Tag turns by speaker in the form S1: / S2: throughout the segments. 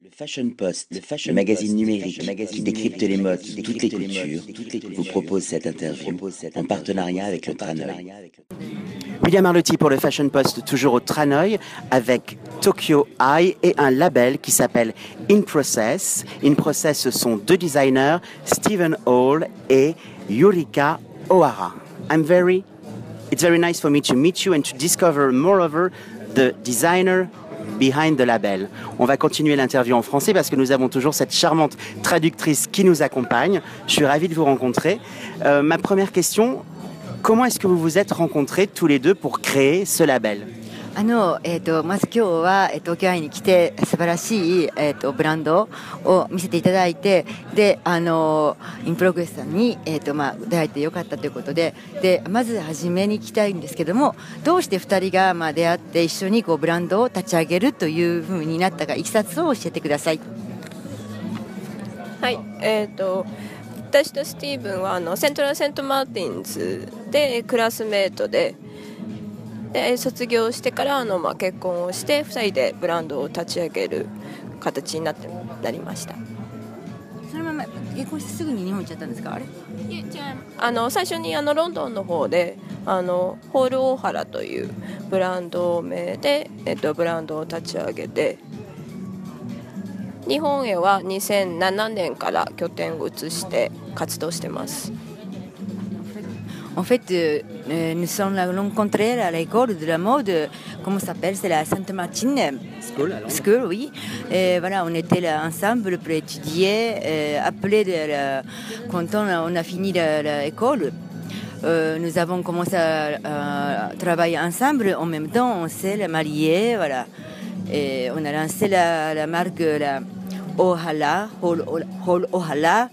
S1: Le Fashion Post, le, magazine numérique qui décrypte les modes, toutes les cultures, vous propose cette interview en partenariat avec le Tranoï.
S2: William Arlotti pour le Fashion Post, toujours au Tranoï, avec Tokyo Eye et un label qui s'appelle In Process. In Process, ce sont deux designers, Stephen Hall et Yurika O'Hara. I'm very, it's very nice for me to meet you and to discover moreover the designer behind the label. On va continuer l'interview en français parce que nous avons toujours cette charmante traductrice qui nous accompagne. Je suis ravi de vous rencontrer. Euh, ma première question, comment est-ce que vous vous êtes rencontrés tous les deux pour créer ce label?
S3: あの、えーと、まず今日は、えー、東京愛に来て素晴らしい、えーと、ブランドを見せていただいてであのインプログレスさんに、えーとまあ、出会えてよかったということででまず初めに聞きたいんですけどもどうして2人が、まあ、出会って一緒にこうブランドを立ち上げるというふうになったかいきさつを教えてください。
S4: はいえーと私とスティーブンはあのセントラル・セント・マーティンズでクラスメートでで卒業してからあの、まあ、結婚をして2人でブランドを立ち上げる形になってなりました。
S3: そのまま結婚してすぐに日本行っちゃったんですか？あれ？
S4: あの最初にあのロンドンの方であのホール大原というブランド名で、えっと、ブランドを立ち上げて日本へは2007年から拠点を移して活動してます。
S3: En fait, euh, euh, nous sommes rencontrés à l'école de la mode, comment s'appelle C'est la Sainte-Martine
S2: School,
S3: School, oui. Et voilà, on était là ensemble pour étudier. Euh, après, quand on a, fini l'école, nous avons commencé à, travailler ensemble. En même temps, on s'est mariés, voilà. Et on a lancé la, marque la Ohala, Ohala,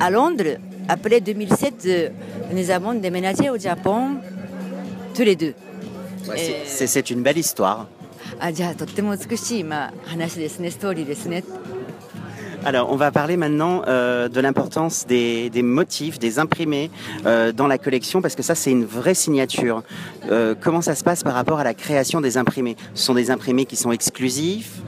S3: à Londres. Après 2007, nous avons déménagé au Japon tous les deux.
S2: C'est une belle histoire. Alors, on va parler maintenant euh, de l'importance des, motifs, des imprimés euh, dans la collection, parce que ça, c'est une vraie signature. Euh, comment ça se passe par rapport à la création des imprimés? Ce sont des imprimés qui sont exclusifs?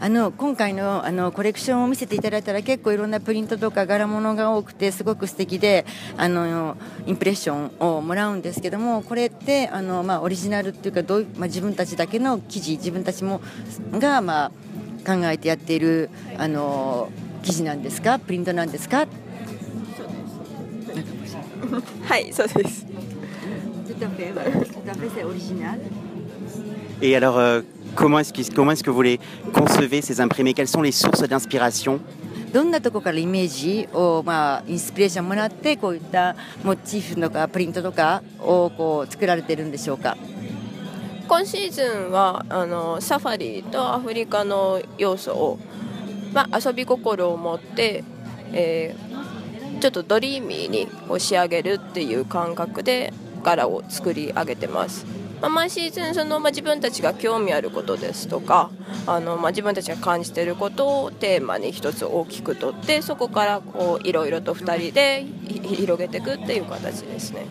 S3: あの今回のあのコレクションを見せていただいたら結構いろんなプリントとか柄物が多くてすごく素敵であのインプレッションをもらうんですけどもこれってあの、まあ、オリジナルっていうかどう、まあ、自分たちだけの生地自分たちもが、まあ、考えてやっているあの生地なんですかプリントなんですか？
S4: はいそうです。
S2: Et alors, euh, comment est-ce que, comment est que vous les concevez, ces imprimés? Quelles sont les sources d'inspiration?
S3: どんなところからイメージを、まあ、インスピレーションもらってこういったモチーフとかプリントとかをこう作られてるんでしょうか
S4: 今シーズンはあのサファリとアフリカの要素を、まあ、遊び心を持って、えー、ちょっとドリーミーに仕上げるっていう感覚で柄を作り上げてます。まあ、毎シーズンその、まあ、自分たちが興味あることですとかあの、まあ、自分たちが感じていることをテーマに一つ大きくとってそこからこういろいろと2人で広げていくっていう形ですね。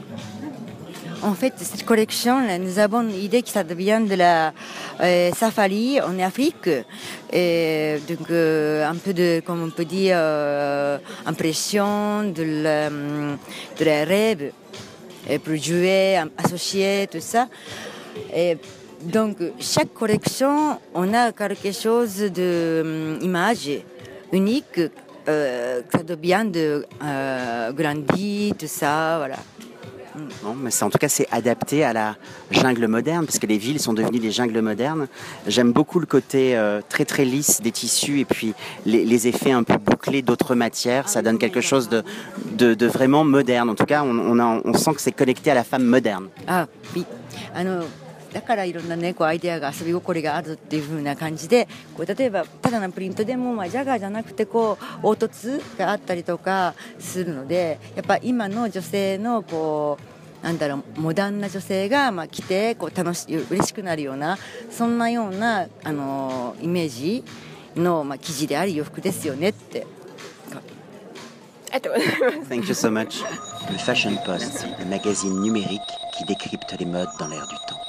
S3: En fait, cette collection, là, nous avons l'idée que ça vient de la euh, safari en Afrique. Et donc, euh, un peu de, comme on peut dire, euh, impression de la, de la rêve. Pour jouer, associer, tout ça. Et donc, chaque collection, on a quelque chose d'image unique, euh, ça devient de euh, grandi, tout ça, voilà.
S2: Non, mais en tout cas, c'est adapté à la jungle moderne, parce que les villes sont devenues des jungles modernes. J'aime beaucoup le côté euh, très très lisse des tissus et puis les, effets un peu bouclés d'autres matières. Ça donne quelque chose de, vraiment moderne. En tout cas, on, on, on sent que c'est connecté à la femme moderne.
S3: Ah, oui. だからいろんなねこうアイデアが遊び心があるっていう風な感じでこう例えばただのプリントでも、まあ、ジャガーじゃなくてこう凹凸があったりとかするのでやっぱ今の女性のこうなんだろうモダンな女性がまあ着てこう楽し嬉しくなるようなそんなようなあのイメージのまあ生地であり洋服ですよねって。
S2: Thank you so much.
S1: Le Fashion Post, le magazine numérique qui décrypte les modes dans l'air du temps.